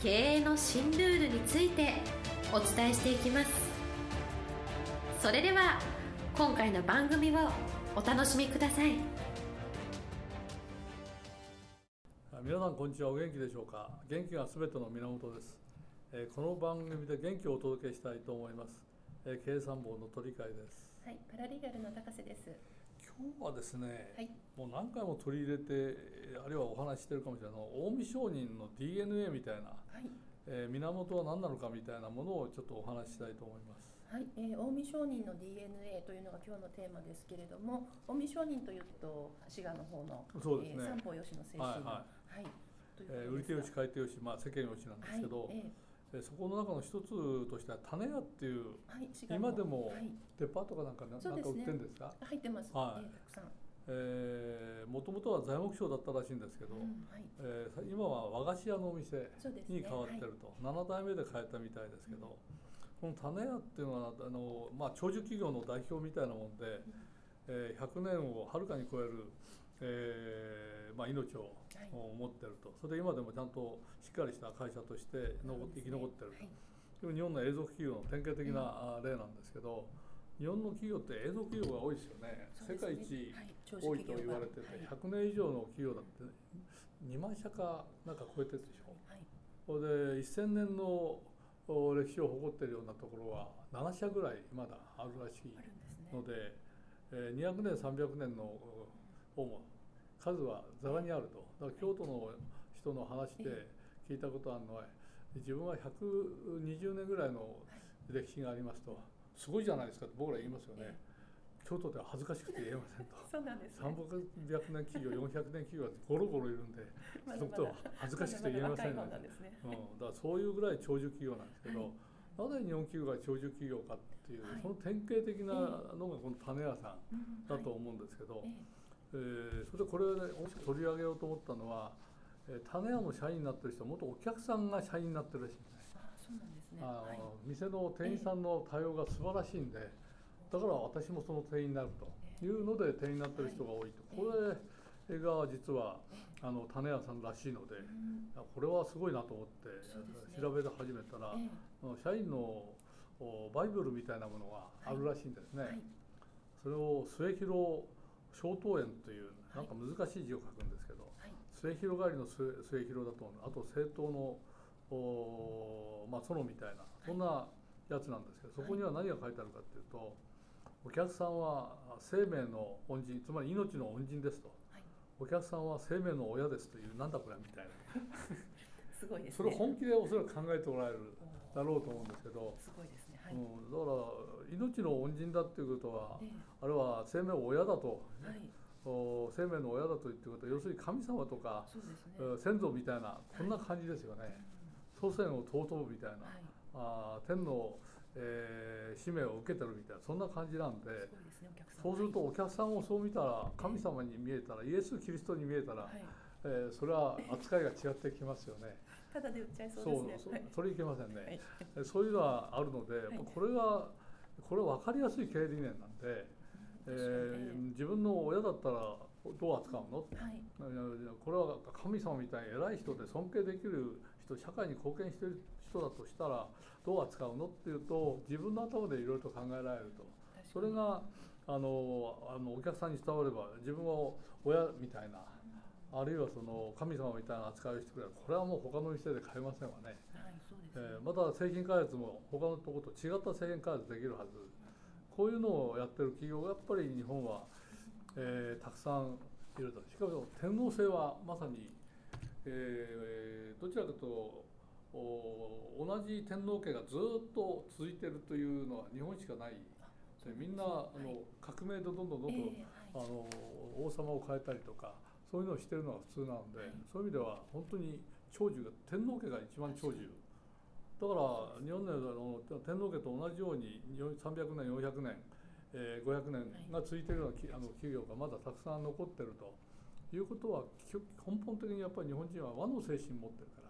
経営の新ルールについてお伝えしていきます。それでは今回の番組をお楽しみください。皆さんこんにちは。お元気でしょうか？元気がすべての源です、えーこの番組で元気をお届けしたいと思います、えー経営参謀の鳥飼です。はい、パラリーガルの高瀬です。今日はですね、はい、もう何回も取り入れてえーあるいはお話ししてるかもしれない近江商人の DNA みたいな、はい、えー源は何なのかみたいなものをちょっとお話ししたいと思います。はい、えー、近江商人の DNA というのが今日のテーマですけれども、近江商人というと滋賀の方の、そうですね。えー三方よしの精神の、はいは、はい。というえー売り手よし買い手よし、まあ、世間よしなんですけど、はい、ええー。そこの中の一つとしては種屋っていうーはい、今でもはい、デパートかなんかな,、なんか売ってるんですか？入ってます。はい。えーたくさん。もともとは材木商だったらしいんですけど、うん、はい、えーさ今は和菓子屋のお店に変わってると、7代目で変えたみたいですけど、この種屋っていうのはあの、まあ、長寿企業の代表みたいなもんで、えー100年をはるかに超える、えーまあ、命をはい。持ってると。それで今でもちゃんとしっかりした会社として生き残ってると。はい、でも日本の永続企業の典型的なあ例なんですけど日本の企業って永続企業が多いですよねね世界一はい多いと言われてて、はい。100年以上の企業だって2万社かなんか超えてるでしょ。で1000年のお歴史を誇っているようなところは7社ぐらいまだあるらしい。ので、えー200年300年のおも数はざらにあると。だから京都の人の話で聞いたことあるのは自分は120年ぐらいの歴史がありますと。すごいじゃないですかって僕ら言いますよね京都では恥ずかしくて言えませんと。そうなんです、ね。300年企業400年企業がゴロゴロいるんでまだまだ。そのことは恥ずかしくて言えませんまよだ若い方なんで。うん、だからそういうぐらい長寿企業なんですけど、なぜ日本企業が長寿企業かっていう、はい。その典型的なのがこの種屋さうん。ん。だと思うんですけど、ええーそれでこれを、ね、取り上げようと思ったのは、えー種屋の社員になってる人は元お客さんが社員になってるらしいんですあ、そうなんですね。あのはい、店の店員さんの対応が素晴らしいんで、だから私もその店員になるというので店員になってる人が多いと、ええ。これが実はあの種屋さんらしいので、うん。これはすごいなと思って調べ始めたら、社員のおバイブルみたいなものがあるらしいんですね。はい、それを末広小頭園というはないんか難しい字を書くんですけど、はい、末広がりの末末広だと思うあと政党のおまあ園みたいなそんなやつなんですけどそこには何が書いてあるかっていうとお客さんは生命の恩人つまり命の恩人ですと。はい、お客さんは生命の親ですというなんだこれみたいな。すごいですそね。れを本気でおそらく考えておられるだろうと思うんですけど、すごいですね。はい。うん、だから命の恩人だっていうことはええ。あれは生命の親だと、はい、お生命の親だと言ってることは要するに神様とか、ね。えー先祖みたいなこんな感じですよね、祖先を尊ぶみたいな、はい、あー天の、えー使命を受けてるみたいなそんな感じなんでね。そうするとお客さんをそう見たら神様に見えたらイエス・キリストに見えたら、はい、えーそれは扱いが違ってきますよね。ただで売っちゃいそうですね。はい。そそれいけませんね、はい。えそういうのはあるので、これがこれは分かりやすい経営理念なんで、えー自分の親だったらどう扱うの、はい、これは神様みたいに偉い人で尊敬できる人社会に貢献している人だとしたらどう扱うの？っていうと自分の頭でいろいろと考えられると。それがあのあのお客さんに伝われば自分を親みたいなあるいはその神様みたいな扱いをしてくれるこれはもう他の店で買えませんわね。はい、ね。えーまた製品開発も他のところと違った製品開発できるはず。こういうのをやってる企業がやっぱり日本は、えーたくさんいると。しかも天皇制はまさに、えーどちらかとお同じ天皇家がずっと続いているというのは日本しかない。でみんなあの革命でどんどんどんどん、ええはい。あの王様を変えたりとかそういうのをしてるのが普通なので、はい。そういう意味では本当に長寿が天皇家が一番長寿。だから日本の天皇家と同じように300年400年、えー500年が続いているようなきあの企業がまだたくさん残ってると。いうことは根本的にやっぱり日本人は和の精神を持ってるから。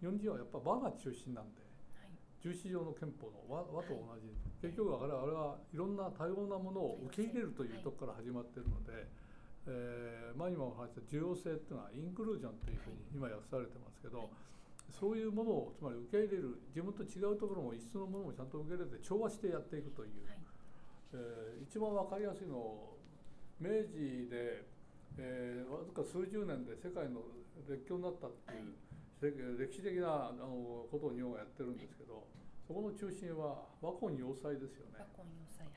日本人はやっぱ和が中心なんで。はい。重視上の憲法の和和と同じ、結局あれはあれはいろんな多様なものを受け入れるというところから始まっているので、えー前にもお話しした重要性っていうのはインクルージョンというふうに今訳されてますけど、はい。そういうものをつまり受け入れる自分と違うところも一緒のものもちゃんと受け入れて調和してやっていくという、はい。えー一番わかりやすいのを明治で、えーわずか数十年で世界の列強になったっていう、せ歴史的なあのことを日本がやってるんですけどそこの中心は和魂要塞ですよね。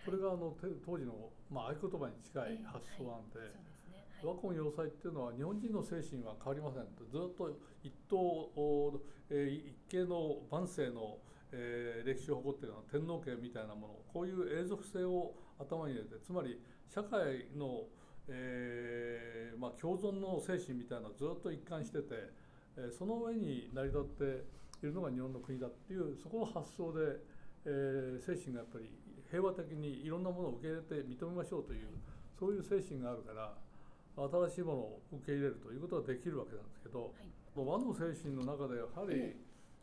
これがあのて当時の、まあ、合言葉に近い発想なんで、和魂要塞っていうのは日本人の精神は変わりませんとずっと一党、おえー一系の万世の、えー歴史を誇っているような天皇家みたいなものこういう永続性を頭に入れてつまり社会の、えーまあ、共存の精神みたいなのをずっと一貫してて、えーその上に成り立っているのが日本の国だっていうそこの発想で、えー精神がやっぱり平和的にいろんなものを受け入れて認めましょうというそういう精神があるから新しいものを受け入れるということができるわけなんですけど、はい。和の精神の中でやはりえ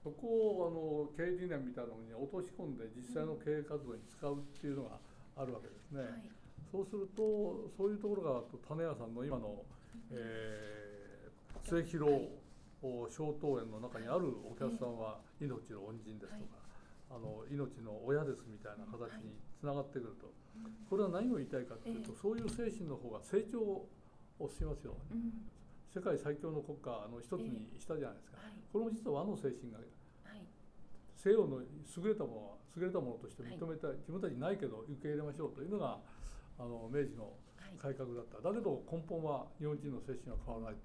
そこをあの経営理念みたいなのに落とし込んで実際の経営活動に使うっていうのがあるわけですね。はい。そうするとそういうところが種屋さんの今の、えー、末広小桃園の中にあるお客さんは命の恩人ですとか、あの命の親ですみたいな形につながってくると、これは何を言いたいかというと、ええ。そういう精神の方が成長をしますようん。世界最強の国家の一つにしたじゃないですか、はい。これも実は和の精神がはい西洋の優れたものは優れたものとして認めたい、自分たちにないけど受け入れましょうというのがあの明治のはい。改革だった。だけど根本は日本人の精神は変わらない。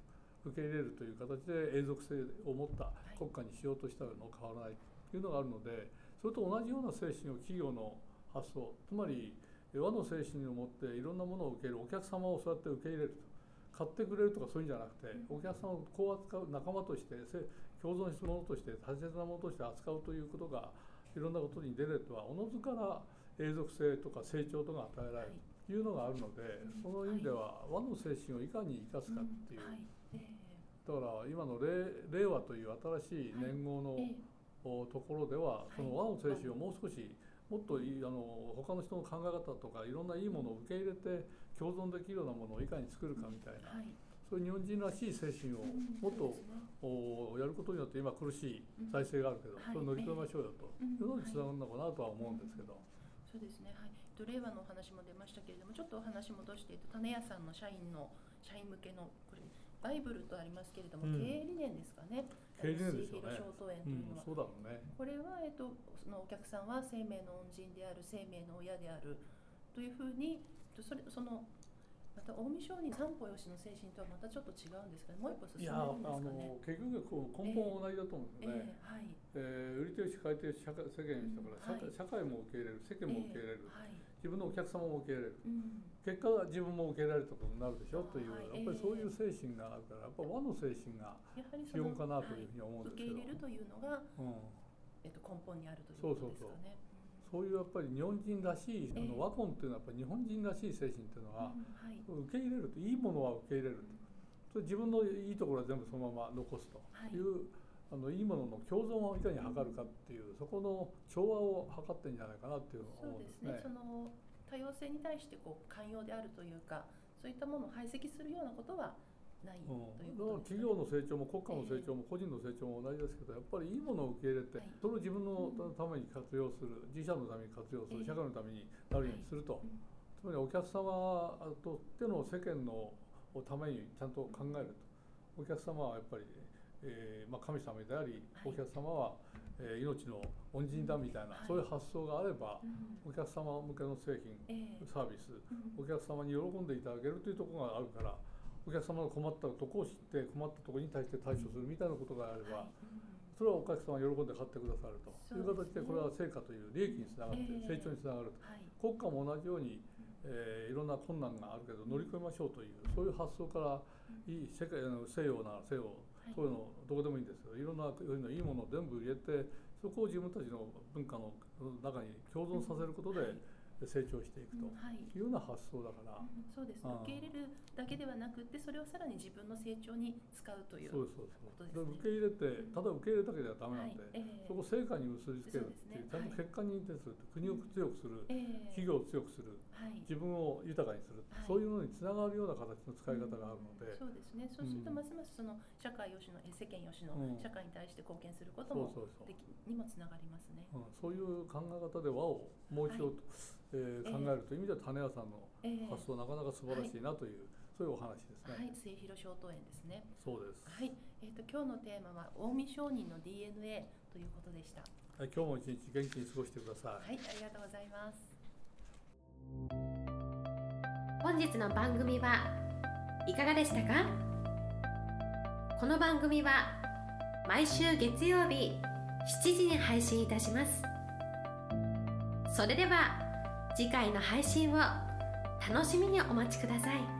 受け入れるという形で永続性を持った国家にしようとしたの変わらないというのがあるのでそれと同じような精神を企業の発想つまり和の精神を持っていろんなものを受け入れるお客様をそうやって受け入れると買ってくれるとかそういうんじゃなくてお客さんをこう扱う仲間としてせ共存するものとして大切なものとして扱うということがいろんなことに出れとはおのずから永続性とか成長とかが与えられるというのがあるのでその意味では和の精神をいかに生かすかっていう。だから今の令令和という新しい年号のところでははい。その和の精神をもう少しもっといいあの他の人の考え方とかいろんないいものを受け入れて共存できるようなものをいかに作るかみたいな。はいそういう日本人らしい精神をうん。もっとそうですね。おやることによって今苦しい財政があるけどはい。それを乗り越えましょうよと。うん。いうのにつながるのかなとは思うんですけど。そうですね、はい、と令和のお話も出ましたけれども、ちょっとお話戻して種屋さんの社員の社員向けのこれバイブルとありますけれども、うん。経営理念ですかね。経営理念ですよね。小というのは、そうだろうね。これはえっとそのお客さんは生命の恩人である生命の親であるというふうに、とそれそのまた近江商人三歩よしの精神とはまたちょっと違うんですかね。もう一歩進めいやあるんですかね。の結局こう根本は同じだと思うんですよね。ええはい。えー売り手よし買い手よし社会世間にしたから、はい社会社会も受け入れる世間も受け入れる、ええはい。自分のお客様も受け入れるうん。結果は自分も受け入れられたことになるでしょという、はいやっぱりそういう精神があるからやっぱ和の精神が、基の本かなというふうに思うんはいですけど受け入れるというのがうん、えっと根本にあるということですかね。そういうやっぱり日本人らしい、あええの和魂っていうのはやっぱり日本人らしい精神っていうのは。受け入れるといいものは受け入れるとそれ自分のいいところは全部そのまま残すとはいいう、あのいいものの共存をいかに図るかっていうそこの調和を図ってるんじゃないかなっていうのを思うんそうでですすね。ね。その多様性に対してこう寛容であるというか、そういったものを排斥するようなことはないとうん、いうことね。企業の成長も国家の成長も個人の成長も同じですけどやっぱりいいものを受け入れて、はい。それを自分のために活用する自社のために活用する、ええ。社会のためになるようにすると、うんつまりお客様とっての世間のためにちゃんと考えると。お客様はやっぱり、えーまあ、神様であり、はい。お客様は、えー命の恩人だみたいな、はい。そういう発想があればうん。お客様向けの製品ええ。サービスうん。お客様に喜んでいただけるというところがあるからお客様の困ったとこを知って困ったところに対して対処するみたいなことがあれば、それはお客様が喜んで買ってくださると。いう形でこれは成果という利益につながってええ成長につながると、はい。国家も同じように、えーいろんな困難があるけど乗り越えましょうというそういう発想からいい世界の西洋なら西洋、いそういうのどこでもいいんですけどいろんなそういうのいいものを全部入れてそこを自分たちの文化の中に共存させることではい成長していくとうんはい。いうような発想だから、うんそうです。ね受け入れるだけではなくってそれをさらに自分の成長に使うというそことですね。で受け入れてただ受け入れるだけではダメなんで、はい。ええ。そこを成果に結びつけるっていうちゃんと結果に認定する国を強くする、ええ。企業を強くするはい自分を豊かにする、はい。そういうのにつながるような形の使い方があるので、そうですね。そうするとうん。ますますその社会よしのえ世間よしのうん。社会に対して貢献することもにもつながりますね。うん、そういう考え方で和をもう一度、はい。えーええ考えるという意味では種屋さんのええ発想なかなか素晴らしいなという、そういうお話ですね。はい、末広商東園ですね。そうです、はい、えっ、と今日のテーマは近江商人の DNA ということでした。はい、今日も一日元気に過ごしてください。はい、ありがとうございます。本日の番組はいかがでしたか？この番組は毎週月曜日7時に配信いたします。それでは次回の配信を楽しみにお待ちください。